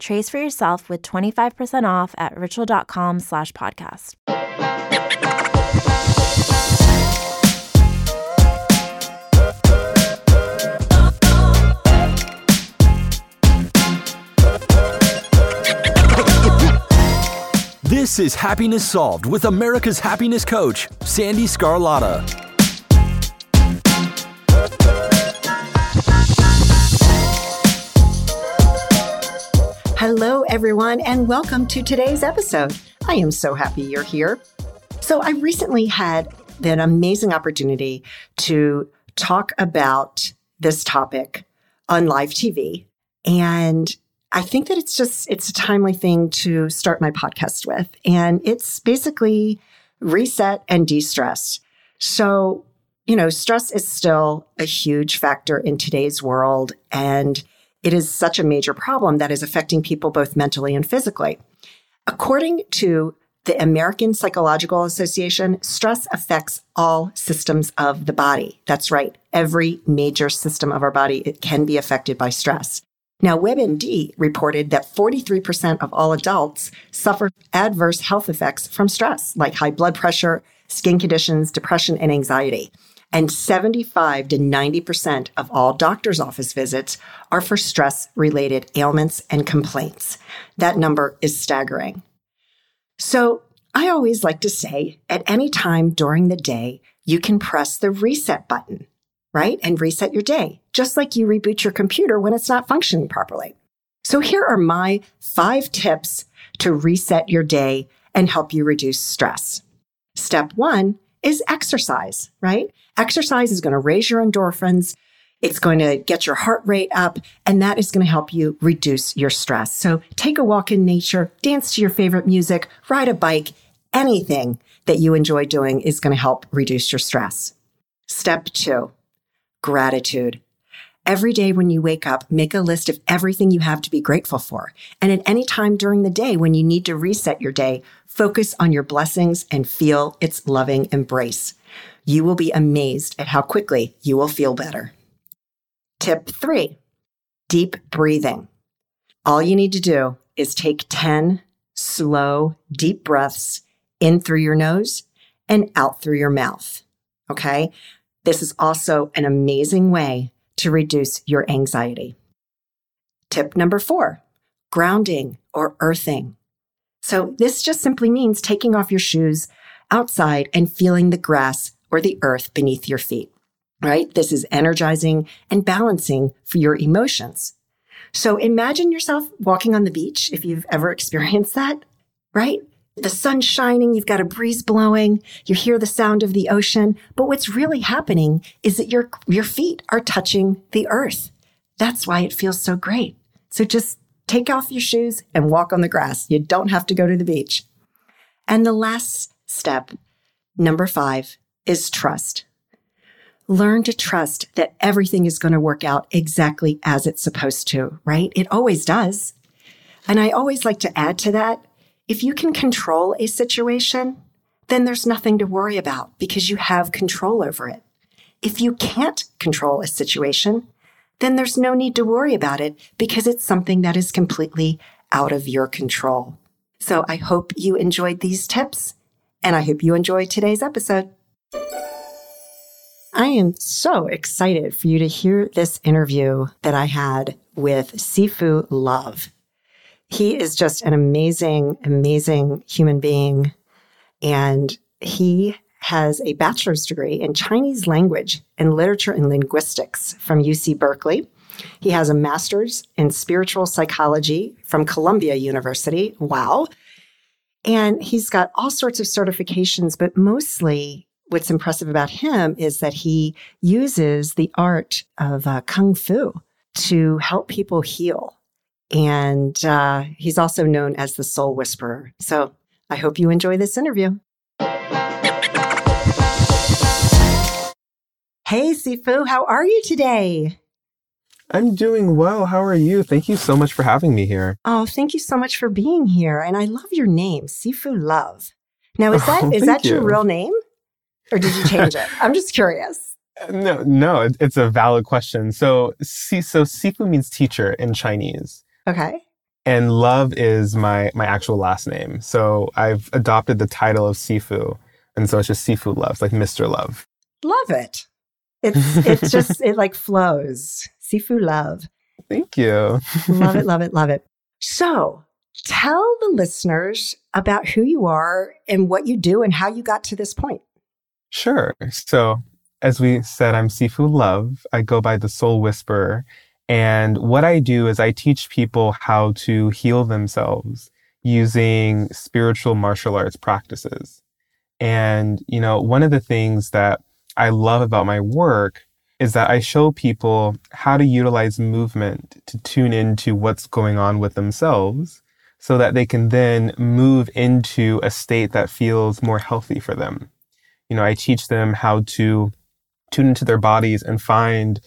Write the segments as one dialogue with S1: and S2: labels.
S1: Trace for yourself with 25% off at ritual.com slash podcast.
S2: This is Happiness Solved with America's happiness coach, Sandee Sgarlata.
S3: Hello, everyone, and welcome to today's episode. I am so happy you're here. So, I recently had an amazing opportunity to talk about this topic on live TV. And I think that it's just it's a timely thing to start my podcast with. And it's basically reset and de-stress. So, you know, stress is still a huge factor in today's world and it is such a major problem that is affecting people both mentally and physically. According to the American Psychological Association, stress affects all systems of the body. That's right. Every major system of our body it can be affected by stress. Now, WebMD reported that 43% of all adults suffer adverse health effects from stress, like high blood pressure, skin conditions, depression, and anxiety. And 75 to 90% of all doctor's office visits are for stress related ailments and complaints. That number is staggering. So I always like to say at any time during the day, you can press the reset button right? And reset your day, just like you reboot your computer when it's not functioning properly. So here are my five tips to reset your day and help you reduce stress. Step one is exercise, right? Exercise is going to raise your endorphins. It's going to get your heart rate up, and that is going to help you reduce your stress. So take a walk in nature, dance to your favorite music, ride a bike, anything that you enjoy doing is going to help reduce your stress. Step two, gratitude. Every day when you wake up, make a list of everything you have to be grateful for. And at any time during the day when you need to reset your day, focus on your blessings and feel its loving embrace. You will be amazed at how quickly you will feel better. Tip three, deep breathing. All you need to do is take 10 slow, deep breaths in through your nose and out through your mouth. Okay. This is also an amazing way to reduce your anxiety. Tip number four, grounding or earthing. So this just simply means taking off your shoes outside and feeling the grass or the earth beneath your feet, right? This is energizing and balancing for your emotions. So imagine yourself walking on the beach if you've ever experienced that, right? The sun's shining, you've got a breeze blowing, you hear the sound of the ocean, but what's really happening is that your, your feet are touching the earth. That's why it feels so great. So just take off your shoes and walk on the grass. You don't have to go to the beach. And the last step, number five, is trust. Learn to trust that everything is going to work out exactly as it's supposed to, right? It always does. And I always like to add to that if you can control a situation, then there's nothing to worry about because you have control over it. If you can't control a situation, then there's no need to worry about it because it's something that is completely out of your control. So I hope you enjoyed these tips and I hope you enjoyed today's episode. I am so excited for you to hear this interview that I had with Sifu Love. He is just an amazing, amazing human being. And he has a bachelor's degree in Chinese language and literature and linguistics from UC Berkeley. He has a master's in spiritual psychology from Columbia University. Wow. And he's got all sorts of certifications, but mostly what's impressive about him is that he uses the art of uh, Kung Fu to help people heal. And uh, he's also known as the Soul Whisperer. So I hope you enjoy this interview. Hey, Sifu, how are you today?
S4: I'm doing well. How are you? Thank you so much for having me here.
S3: Oh, thank you so much for being here. And I love your name, Sifu Love. Now, is that
S4: Oh,
S3: is that your real name? Or did you change it? I'm just curious.
S4: Uh, no, no, it- it's a valid question. So, si, so Sifu means teacher in Chinese,
S3: Okay.
S4: and love is my my actual last name. So I've adopted the title of Sifu, and so it's just Sifu Loves, like Mr. Love.
S3: Love it. It's it's just it like flows. Sifu love.
S4: Thank you.
S3: Love it, love it, love it. So tell the listeners about who you are and what you do and how you got to this point.
S4: Sure. So, as we said, I'm Sifu Love. I go by the Soul Whisperer. And what I do is I teach people how to heal themselves using spiritual martial arts practices. And, you know, one of the things that I love about my work is that I show people how to utilize movement to tune into what's going on with themselves so that they can then move into a state that feels more healthy for them you know, I teach them how to tune into their bodies and find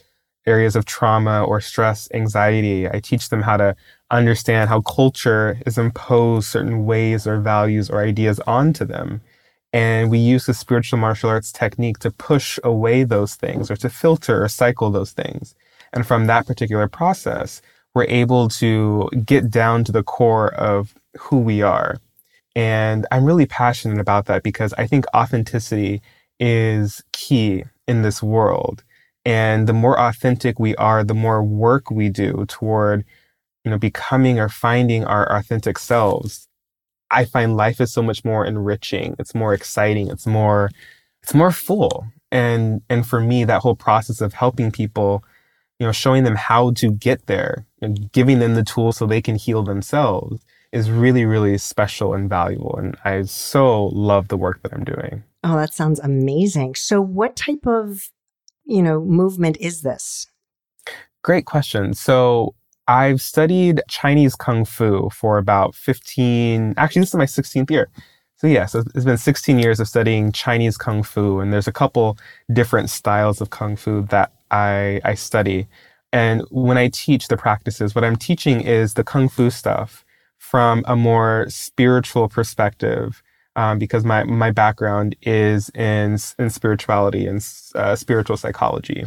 S4: areas of trauma or stress, anxiety. I teach them how to understand how culture is imposed certain ways or values or ideas onto them. And we use the spiritual martial arts technique to push away those things or to filter or cycle those things. And from that particular process, we're able to get down to the core of who we are. And I'm really passionate about that because I think authenticity is key in this world. And the more authentic we are, the more work we do toward, you know, becoming or finding our authentic selves. I find life is so much more enriching. It's more exciting. It's more, it's more full. And, and for me, that whole process of helping people, you know, showing them how to get there and giving them the tools so they can heal themselves is really, really special and valuable. And I so love the work that I'm doing.
S3: Oh, that sounds amazing. So what type of, you know, movement is this?
S4: Great question. So I've studied Chinese Kung Fu for about 15, actually, this is my 16th year. So yeah, so it's been 16 years of studying Chinese Kung Fu, and there's a couple different styles of Kung Fu that I, I study. And when I teach the practices, what I'm teaching is the Kung Fu stuff from a more spiritual perspective, um, because my, my background is in, in spirituality and uh, spiritual psychology.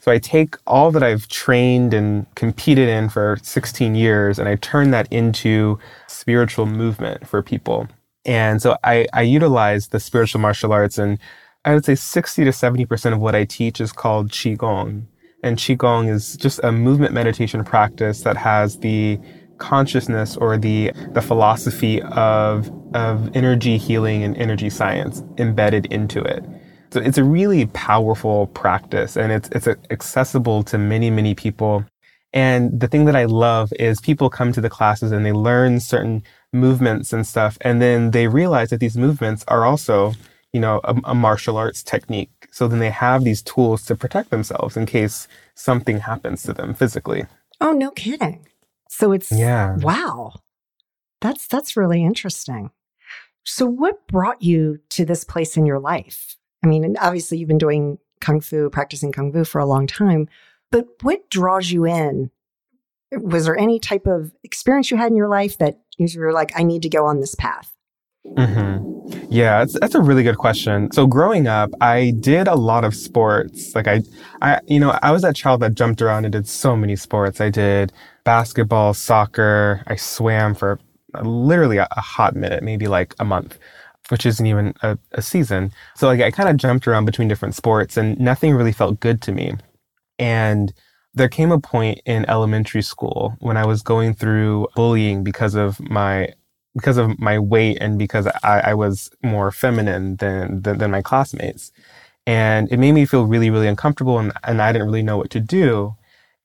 S4: So I take all that I've trained and competed in for 16 years and I turn that into spiritual movement for people. And so I, I utilize the spiritual martial arts and I would say 60 to 70% of what I teach is called Qigong. And Qigong is just a movement meditation practice that has the consciousness or the, the philosophy of, of energy healing and energy science embedded into it. So it's a really powerful practice and it's, it's accessible to many, many people. And the thing that I love is people come to the classes and they learn certain movements and stuff. And then they realize that these movements are also, you know, a, a martial arts technique. So then they have these tools to protect themselves in case something happens to them physically.
S3: Oh, no kidding. So it's
S4: Yeah.
S3: wow. That's that's really interesting. So what brought you to this place in your life? I mean, obviously you've been doing kung fu, practicing kung fu for a long time, but what draws you in? Was there any type of experience you had in your life that you were like, I need to go on this path?
S4: Hmm Yeah, that's, that's a really good question. So growing up, I did a lot of sports. Like I, I, you know, I was that child that jumped around and did so many sports. I did basketball, soccer. I swam for literally a, a hot minute, maybe like a month, which isn't even a, a season. So like I kind of jumped around between different sports and nothing really felt good to me. And there came a point in elementary school when I was going through bullying because of my because of my weight and because I, I was more feminine than, than than my classmates. And it made me feel really, really uncomfortable and, and I didn't really know what to do.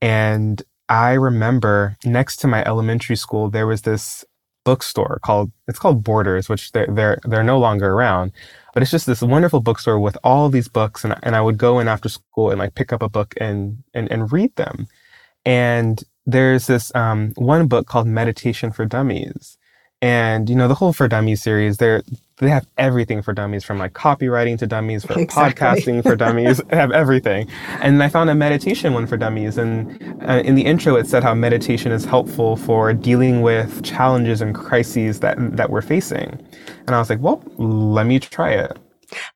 S4: And I remember next to my elementary school there was this bookstore called it's called Borders, which they're they're they're no longer around. But it's just this wonderful bookstore with all these books, and and I would go in after school and like pick up a book and and and read them. And there's this um, one book called Meditation for Dummies, And you know, the whole For Dummies series, they're they have everything for dummies from like copywriting to dummies for exactly. podcasting for dummies they have everything. And i found a meditation one for dummies and uh, in the intro it said how meditation is helpful for dealing with challenges and crises that that we're facing. And i was like well let me try it.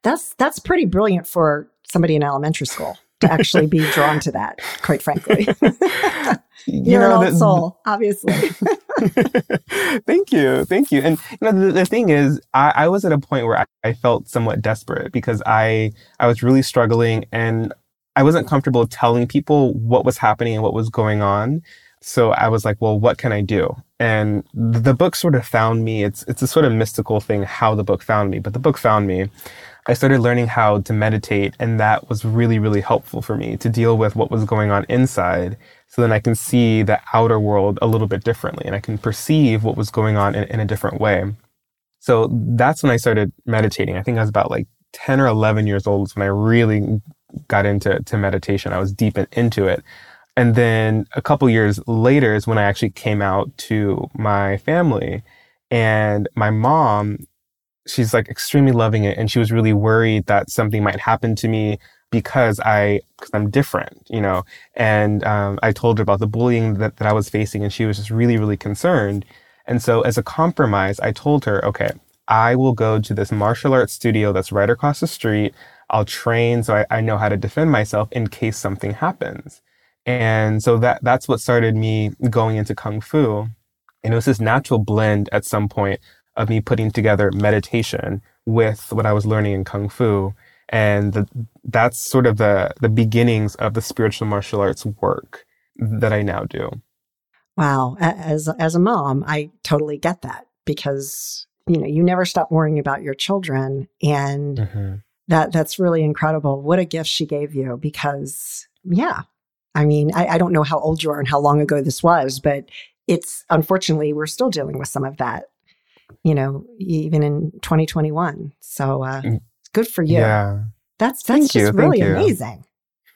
S3: That's that's pretty brilliant for somebody in elementary school to actually be drawn to that quite frankly You're know, an old the, soul, obviously.
S4: thank you, thank you. And you know, the, the thing is, I, I, was at a point where I, I felt somewhat desperate because I I was really struggling and I wasn't comfortable telling people what was happening and what was going on. So I was like, well, what can I do? And the book sort of found me. It's it's a sort of mystical thing how the book found me, but the book found me. I started learning how to meditate, and that was really, really helpful for me to deal with what was going on inside so then I can see the outer world a little bit differently and I can perceive what was going on in, in a different way. So that's when I started meditating. I think I was about like 10 or 11 years old when I really got into to meditation. I was deep in, into it. And then a couple years later is when I actually came out to my family. And my mom, she's like extremely loving it. And she was really worried that something might happen to me because I because I'm different, you know. And um, I told her about the bullying that, that I was facing, and she was just really really concerned. And so, as a compromise, I told her, okay, I will go to this martial arts studio that's right across the street. I'll train so I, I know how to defend myself in case something happens. And so that that's what started me going into kung fu. And it was this natural blend at some point of me putting together meditation with what I was learning in kung fu and the, that's sort of the the beginnings of the spiritual martial arts work that I now do.
S3: Wow, as as a mom, I totally get that because you know you never stop worrying about your children, and mm-hmm. that that's really incredible. What a gift she gave you because yeah, I mean I, I don't know how old you are and how long ago this was, but it's unfortunately we're still dealing with some of that you know, even in 2021. So uh, mm good for you. Yeah. That's that's Thank just you. really amazing.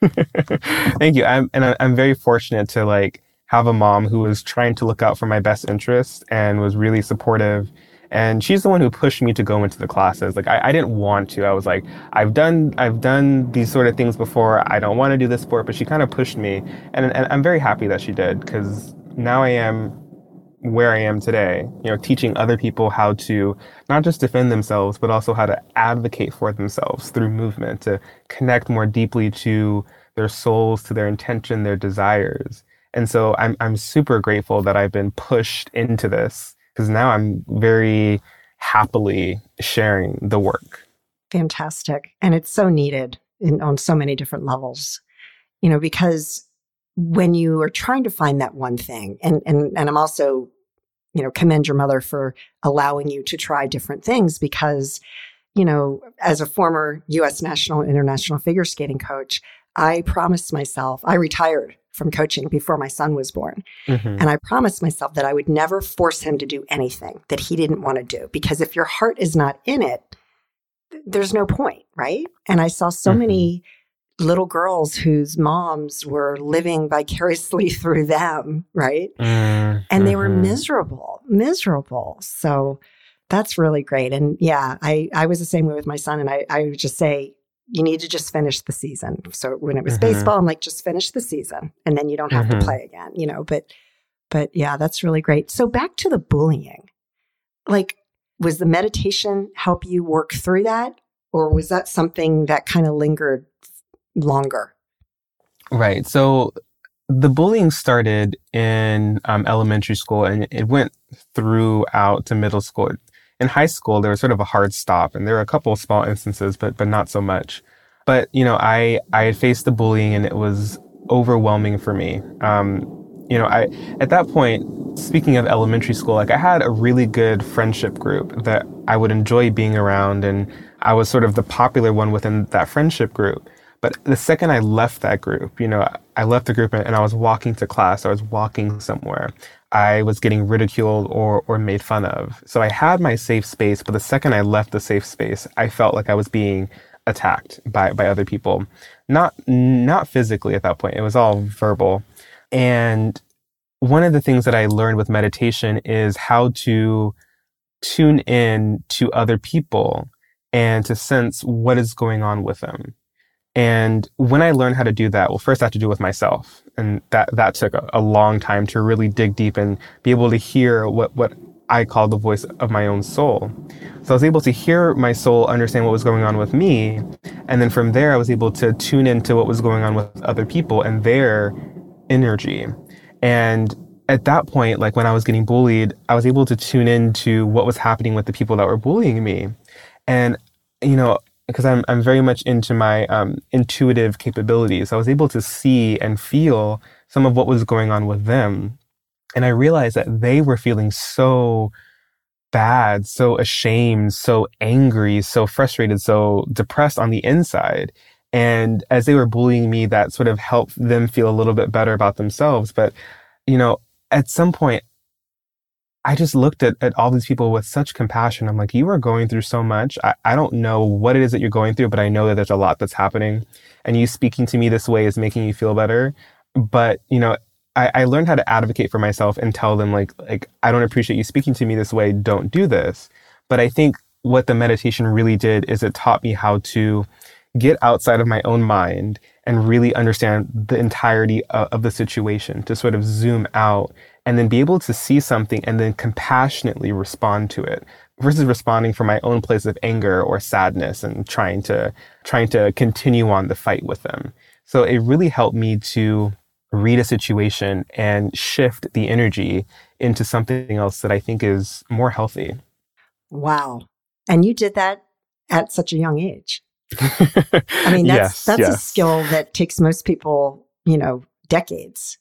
S4: Thank you. I'm and I'm very fortunate to like have a mom who was trying to look out for my best interest and was really supportive. And she's the one who pushed me to go into the classes. Like I, I didn't want to. I was like, I've done I've done these sort of things before. I don't want to do this sport, but she kind of pushed me, and, and I'm very happy that she did because now I am where I am today, you know, teaching other people how to not just defend themselves, but also how to advocate for themselves through movement, to connect more deeply to their souls, to their intention, their desires. And so I'm, I'm super grateful that I've been pushed into this because now I'm very happily sharing the work.
S3: Fantastic. And it's so needed in, on so many different levels, you know, because when you are trying to find that one thing and and and I'm also you know commend your mother for allowing you to try different things because you know as a former US national and international figure skating coach I promised myself I retired from coaching before my son was born mm-hmm. and I promised myself that I would never force him to do anything that he didn't want to do because if your heart is not in it there's no point right and I saw so mm-hmm. many little girls whose moms were living vicariously through them, right? Mm, and they were mm-hmm. miserable, miserable. So that's really great. And yeah, I, I was the same way with my son. And I, I would just say, you need to just finish the season. So when it was mm-hmm. baseball, I'm like, just finish the season and then you don't have mm-hmm. to play again, you know, but, but yeah, that's really great. So back to the bullying, like, was the meditation help you work through that? Or was that something that kind of lingered longer.
S4: Right. So the bullying started in um, elementary school and it went throughout to middle school. In high school, there was sort of a hard stop, and there were a couple of small instances, but but not so much. But you know, I I had faced the bullying, and it was overwhelming for me. Um, you know, I at that point, speaking of elementary school, like I had a really good friendship group that I would enjoy being around, and I was sort of the popular one within that friendship group. But the second I left that group, you know, I left the group and I was walking to class, I was walking somewhere. I was getting ridiculed or, or made fun of. So I had my safe space, but the second I left the safe space, I felt like I was being attacked by, by other people. Not, not physically at that point. It was all verbal. And one of the things that I learned with meditation is how to tune in to other people and to sense what is going on with them. And when I learned how to do that, well, first I had to do it with myself. And that, that took a, a long time to really dig deep and be able to hear what, what I call the voice of my own soul. So I was able to hear my soul understand what was going on with me. And then from there, I was able to tune into what was going on with other people and their energy. And at that point, like when I was getting bullied, I was able to tune into what was happening with the people that were bullying me. And, you know, because I'm, I'm very much into my um, intuitive capabilities, I was able to see and feel some of what was going on with them. And I realized that they were feeling so bad, so ashamed, so angry, so frustrated, so depressed on the inside. And as they were bullying me, that sort of helped them feel a little bit better about themselves. But, you know, at some point, I just looked at, at all these people with such compassion. I'm like, you are going through so much. I, I don't know what it is that you're going through, but I know that there's a lot that's happening. And you speaking to me this way is making you feel better. But, you know, I, I learned how to advocate for myself and tell them like, like, I don't appreciate you speaking to me this way. Don't do this. But I think what the meditation really did is it taught me how to get outside of my own mind and really understand the entirety of, of, the situation to sort of zoom out and then be able to see something and then compassionately respond to it versus responding from my own place of anger or sadness and trying to trying to continue on the fight with them so it really helped me to read a situation and shift the energy into something else that i think is more healthy
S3: wow and you did that at such a young age I mean, that's yes, that's yes. a skill that takes most people, you know, decades.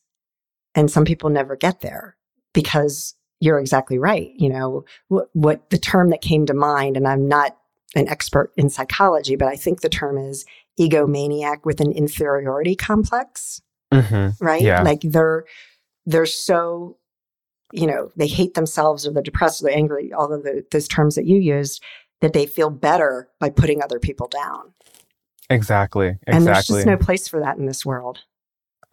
S3: And some people never get there because you're exactly right. You know, what, what the term that came to mind, and I'm not an expert in psychology, but I think the term is egomaniac with an inferiority complex. Mm-hmm. Right? Yeah. Like they're they're so, you know, they hate themselves or they're depressed or they're angry, all of the, those terms that you used, that they feel better by putting other people down.
S4: Exactly. Exactly.
S3: And there's just no place for that in this world.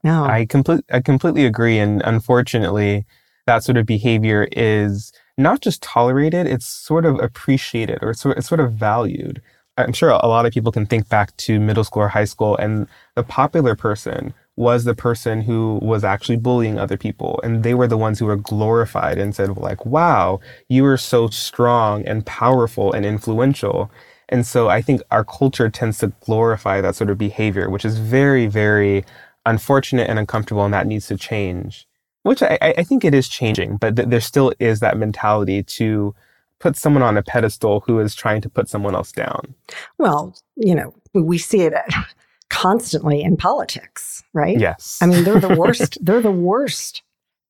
S3: No.
S4: I complete I completely agree. And unfortunately, that sort of behavior is not just tolerated, it's sort of appreciated or sort, it's sort of valued. I'm sure a lot of people can think back to middle school or high school, and the popular person was the person who was actually bullying other people. And they were the ones who were glorified and said, like, wow, you are so strong and powerful and influential. And so I think our culture tends to glorify that sort of behavior, which is very, very unfortunate and uncomfortable, and that needs to change. Which I, I think it is changing, but th- there still is that mentality to put someone on a pedestal who is trying to put someone else down.
S3: Well, you know, we see it constantly in politics, right?
S4: Yes.
S3: I mean, they're the worst. they're the worst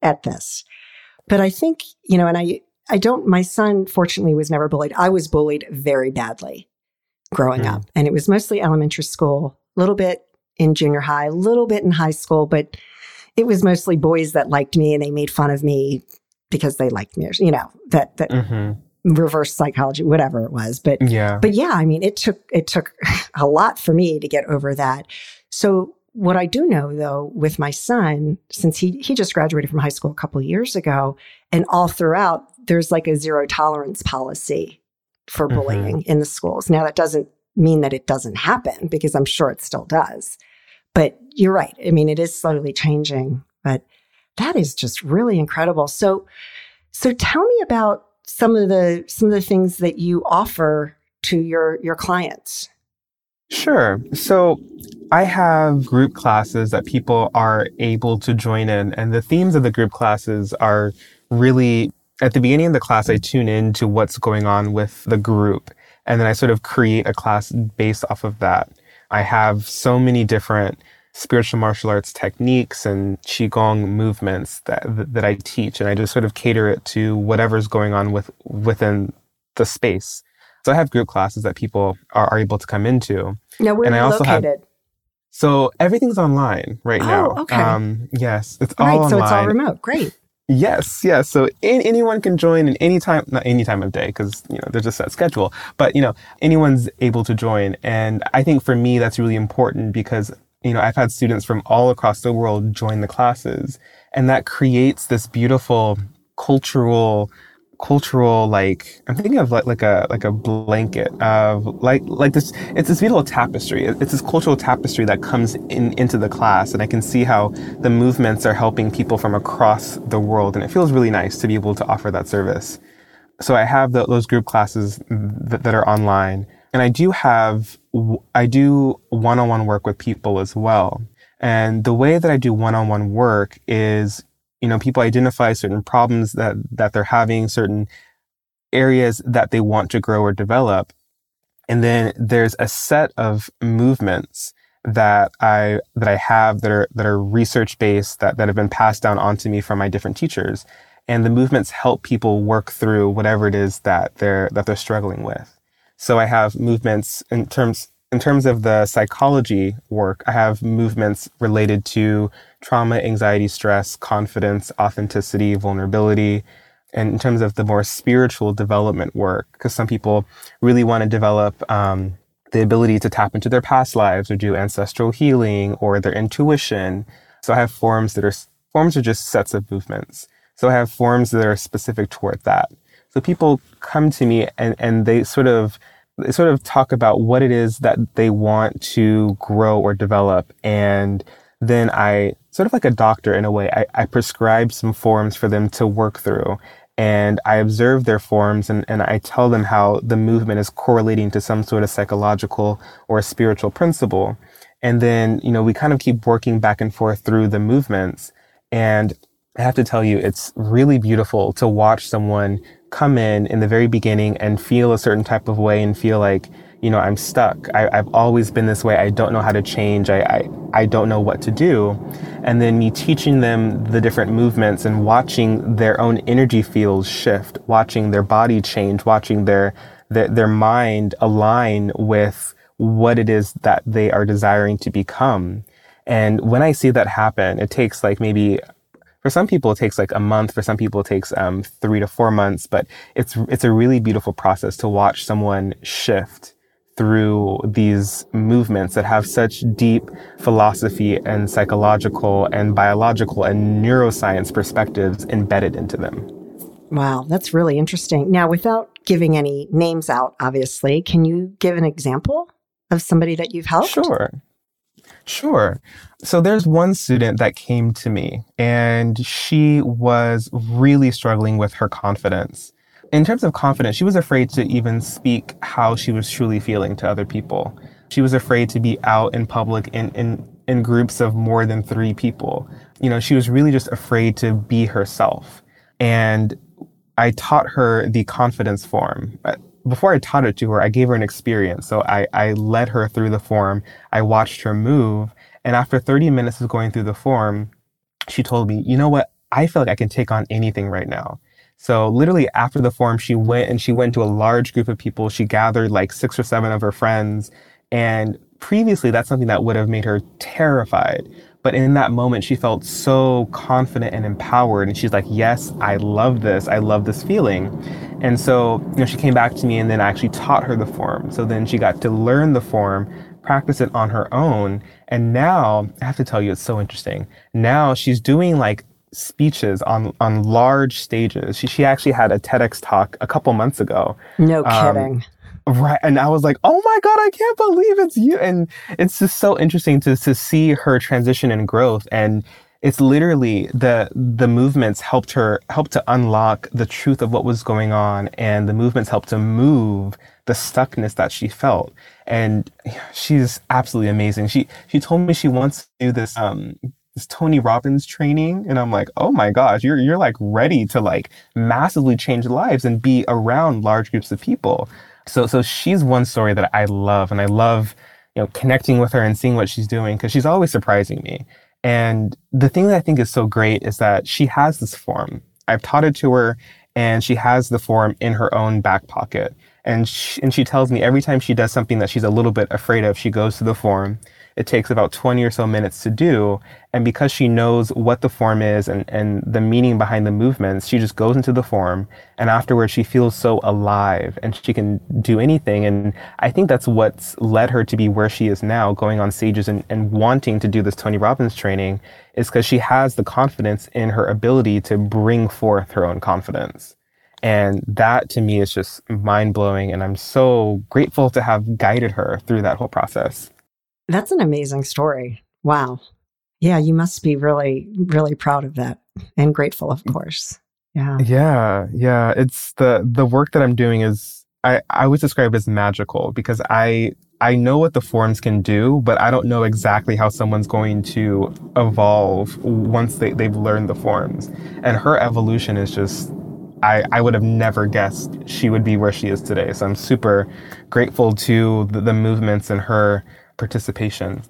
S3: at this. But I think, you know, and I, I don't, my son fortunately was never bullied. I was bullied very badly growing mm. up. And it was mostly elementary school, a little bit in junior high, a little bit in high school, but it was mostly boys that liked me and they made fun of me because they liked me, you know, that, that, mm-hmm reverse psychology, whatever it was. But yeah, but yeah, I mean, it took it took a lot for me to get over that. So what I do know though with my son, since he he just graduated from high school a couple of years ago, and all throughout there's like a zero tolerance policy for mm-hmm. bullying in the schools. Now that doesn't mean that it doesn't happen because I'm sure it still does. But you're right. I mean, it is slowly changing, but that is just really incredible. So so tell me about some of the some of the things that you offer to your your clients?
S4: Sure. So I have group classes that people are able to join in, and the themes of the group classes are really at the beginning of the class, I tune in to what's going on with the group, and then I sort of create a class based off of that. I have so many different spiritual martial arts techniques and qigong movements that that I teach, and I just sort of cater it to whatever's going on with within the space. So I have group classes that people are, are able to come into.
S3: Now, where and are I also located? Have,
S4: so everything's online right
S3: oh,
S4: now.
S3: Okay.
S4: Um, yes, it's all
S3: right,
S4: online.
S3: So it's all remote. Great.
S4: Yes, yes. So in, anyone can join in any time, not any time of day, because you know there's a set schedule. But you know anyone's able to join, and I think for me that's really important because you know, I've had students from all across the world join the classes, and that creates this beautiful cultural cultural like I'm thinking of like like a like a blanket of like like this it's this beautiful tapestry. It's this cultural tapestry that comes in into the class and I can see how the movements are helping people from across the world and it feels really nice to be able to offer that service. So I have the, those group classes that, that are online and I do have I do one-on-one work with people as well. And the way that I do one-on-one work is you know, people identify certain problems that, that they're having, certain areas that they want to grow or develop. And then there's a set of movements that I, that I have that are, that are research based, that, that have been passed down onto me from my different teachers. And the movements help people work through whatever it is that they're, that they're struggling with. So I have movements in terms, in terms of the psychology work, I have movements related to trauma, anxiety, stress, confidence, authenticity, vulnerability. And in terms of the more spiritual development work, because some people really want to develop um, the ability to tap into their past lives or do ancestral healing or their intuition. So I have forms that are forms are just sets of movements. So I have forms that are specific toward that. So people come to me and, and they sort of sort of talk about what it is that they want to grow or develop. And then I sort of like a doctor in a way, I, I prescribe some forms for them to work through. And I observe their forms and, and I tell them how the movement is correlating to some sort of psychological or spiritual principle. And then, you know, we kind of keep working back and forth through the movements. And I have to tell you, it's really beautiful to watch someone come in in the very beginning and feel a certain type of way and feel like, you know, I'm stuck. I, have always been this way. I don't know how to change. I, I, I don't know what to do. And then me teaching them the different movements and watching their own energy fields shift, watching their body change, watching their, their, their mind align with what it is that they are desiring to become. And when I see that happen, it takes like maybe for some people, it takes like a month. For some people, it takes um, three to four months. But it's it's a really beautiful process to watch someone shift through these movements that have such deep philosophy and psychological and biological and neuroscience perspectives embedded into them.
S3: Wow, that's really interesting. Now, without giving any names out, obviously, can you give an example of somebody that you've helped?
S4: Sure. Sure. So there's one student that came to me and she was really struggling with her confidence. In terms of confidence, she was afraid to even speak how she was truly feeling to other people. She was afraid to be out in public in, in, in groups of more than three people. You know, she was really just afraid to be herself. And I taught her the confidence form before I taught it to her, I gave her an experience. So I, I led her through the form. I watched her move. And after 30 minutes of going through the form, she told me, you know what? I feel like I can take on anything right now. So literally after the form, she went and she went to a large group of people. She gathered like six or seven of her friends. And previously that's something that would have made her terrified. But in that moment, she felt so confident and empowered. And she's like, yes, I love this. I love this feeling. And so, you know, she came back to me and then I actually taught her the form. So then she got to learn the form, practice it on her own. And now, I have to tell you, it's so interesting. Now she's doing like speeches on on large stages. She she actually had a TEDx talk a couple months ago.
S3: No um, kidding.
S4: Right. And I was like, oh my God, I can't believe it's you. And it's just so interesting to, to see her transition and growth. And it's literally the, the movements helped her, helped to unlock the truth of what was going on. And the movements helped to move the stuckness that she felt. And she's absolutely amazing. She, she told me she wants to do this, um, this Tony Robbins training. And I'm like, oh my gosh, you're, you're like ready to like massively change lives and be around large groups of people. So, so she's one story that I love, and I love, you know, connecting with her and seeing what she's doing because she's always surprising me. And the thing that I think is so great is that she has this form. I've taught it to her, and she has the form in her own back pocket. And she, and she tells me every time she does something that she's a little bit afraid of, she goes to the form it takes about 20 or so minutes to do. And because she knows what the form is and, and the meaning behind the movements, she just goes into the form. And afterwards, she feels so alive and she can do anything. And I think that's what's led her to be where she is now, going on stages and, and wanting to do this Tony Robbins training, is because she has the confidence in her ability to bring forth her own confidence. And that to me is just mind blowing. And I'm so grateful to have guided her through that whole process.
S3: That's an amazing story. Wow. Yeah, you must be really, really proud of that and grateful, of mm. course. Yeah.
S4: Yeah. Yeah. It's the the work that I'm doing is I, I would describe it as magical because I I know what the forms can do, but I don't know exactly how someone's going to evolve once they, they've learned the forms. And her evolution is just I, I would have never guessed she would be where she is today. So I'm super grateful to the, the movements and her participation.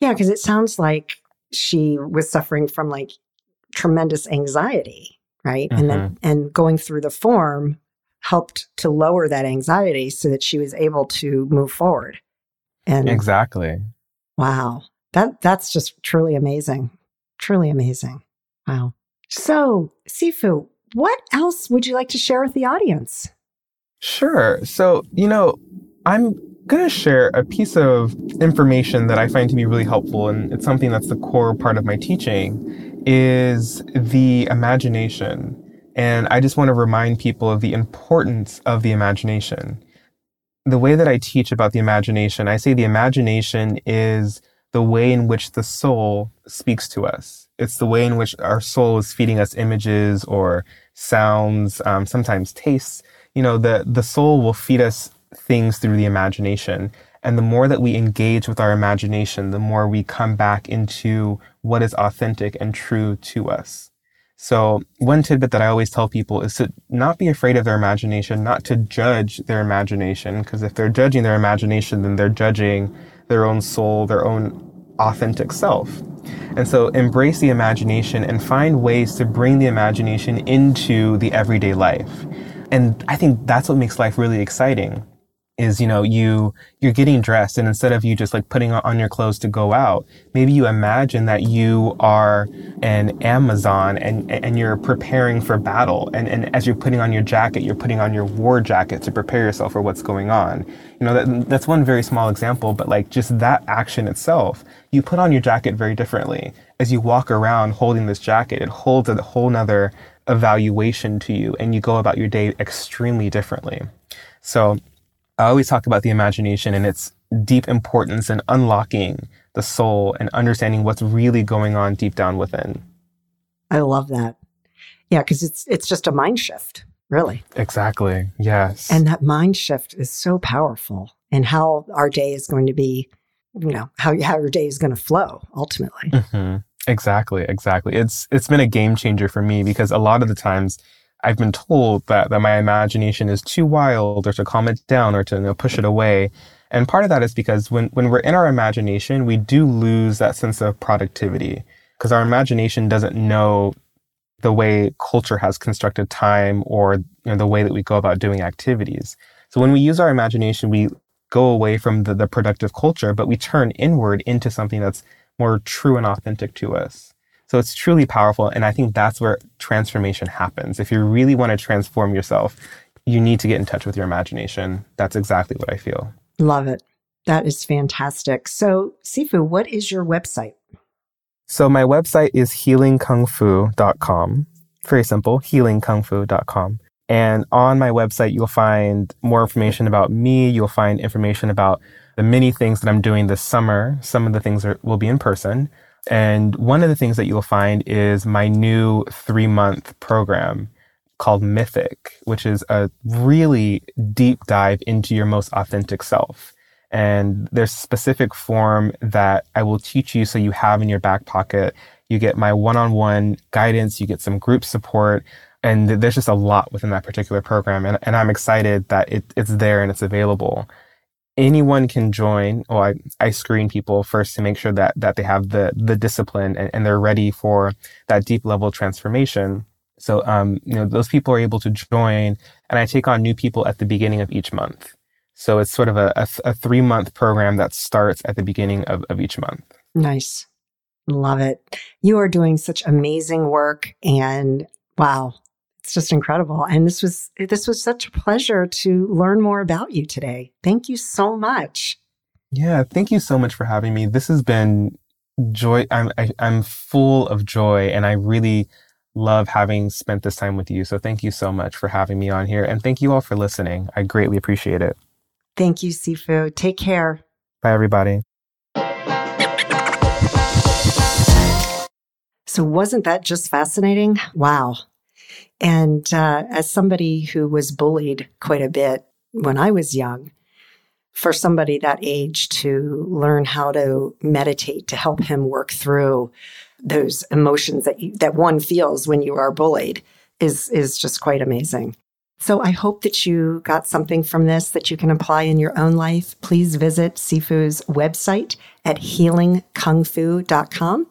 S3: Yeah, because it sounds like she was suffering from like tremendous anxiety, right? Mm-hmm. And then mm-hmm. and going through the form helped to lower that anxiety so that she was able to move forward.
S4: And Exactly.
S3: Wow. That that's just truly amazing. Truly amazing. Wow. So, Sifu, what else would you like to share with the audience?
S4: Sure. So, you know, I'm going to share a piece of information that I find to be really helpful, and it's something that's the core part of my teaching, is the imagination. And I just want to remind people of the importance of the imagination. The way that I teach about the imagination, I say the imagination is the way in which the soul speaks to us. It's the way in which our soul is feeding us images or sounds, um, sometimes tastes. You know, the, the soul will feed us things through the imagination. And the more that we engage with our imagination, the more we come back into what is authentic and true to us. So one tidbit that I always tell people is to not be afraid of their imagination, not to judge their imagination, because if they're judging their imagination, then they're judging their own soul, their own authentic self. And so embrace the imagination and find ways to bring the imagination into the everyday life. And I think that's what makes life really exciting is you know you you're getting dressed and instead of you just like putting on your clothes to go out maybe you imagine that you are an amazon and and you're preparing for battle. And and as you're putting on your jacket you're putting on your war jacket to prepare yourself for what's going on. You know that that's one very small example but like just that action itself you put on your jacket very differently. As you walk around holding this jacket it holds a whole nother evaluation to you and you go about your day extremely differently. So I always talk about the imagination and its deep importance in unlocking the soul and understanding what's really going on deep down within.
S3: I love that. Yeah, because it's it's just a mind shift, really.
S4: Exactly. Yes.
S3: And that mind shift is so powerful and how our day is going to be, you know, how how your day is going to flow ultimately.
S4: Mm-hmm. Exactly, exactly. It's it's been a game changer for me because a lot of the times I've been told that, that my imagination is too wild or to calm it down or to you know, push it away. And part of that is because when, when we're in our imagination, we do lose that sense of productivity because our imagination doesn't know the way culture has constructed time or you know, the way that we go about doing activities. So when we use our imagination, we go away from the, the productive culture, but we turn inward into something that's more true and authentic to us. So it's truly powerful. And I think that's where transformation happens. If you really want to transform yourself, you need to get in touch with your imagination. That's exactly what I feel.
S3: Love it. That is fantastic. So, Sifu, what is your website?
S4: So, my website is healingkungfu.com. Very simple, healingkungfu.com. And on my website, you'll find more information about me. You'll find information about the many things that I'm doing this summer. Some of the things are, will be in person. And one of the things that you'll find is my new three month program called Mythic, which is a really deep dive into your most authentic self. And there's specific form that I will teach you so you have in your back pocket. You get my one on one guidance, you get some group support, and there's just a lot within that particular program. And, and I'm excited that it, it's there and it's available anyone can join or I, I screen people first to make sure that that they have the the discipline and, and they're ready for that deep level transformation. So um, you know those people are able to join and i take on new people at the beginning of each month. So it's sort of a, a, a three month program that starts at the beginning of, of each month.
S3: Nice. Love it. You are doing such amazing work and wow it's just incredible. And this was this was such a pleasure to learn more about you today. Thank you so much.
S4: Yeah, thank you so much for having me. This has been joy. I'm I, am i am full of joy, and I really love having spent this time with you. So thank you so much for having me on here. And thank you all for listening. I greatly appreciate it.
S3: Thank you, Sifu. Take care.
S4: Bye, everybody.
S3: So, wasn't that just fascinating? Wow. And uh, as somebody who was bullied quite a bit when I was young, for somebody that age to learn how to meditate to help him work through those emotions that you, that one feels when you are bullied is is just quite amazing. So I hope that you got something from this that you can apply in your own life. Please visit Sifu's website at healingkungfu.com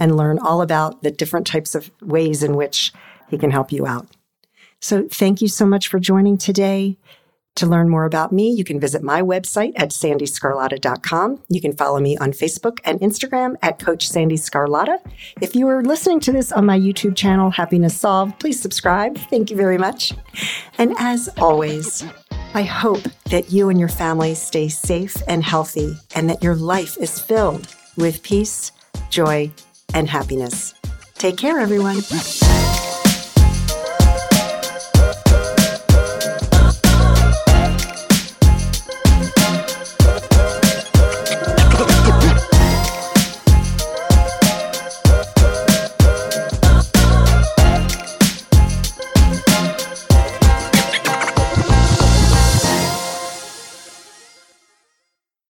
S3: and learn all about the different types of ways in which he can help you out. So thank you so much for joining today. To learn more about me, you can visit my website at sandeesgarlata.com. You can follow me on Facebook and Instagram at Coach Sandee Sgarlata. If you are listening to this on my YouTube channel, Happiness Solved, please subscribe. Thank you very much. And as always, I hope that you and your family stay safe and healthy and that your life is filled with peace, joy, and happiness. Take care, everyone.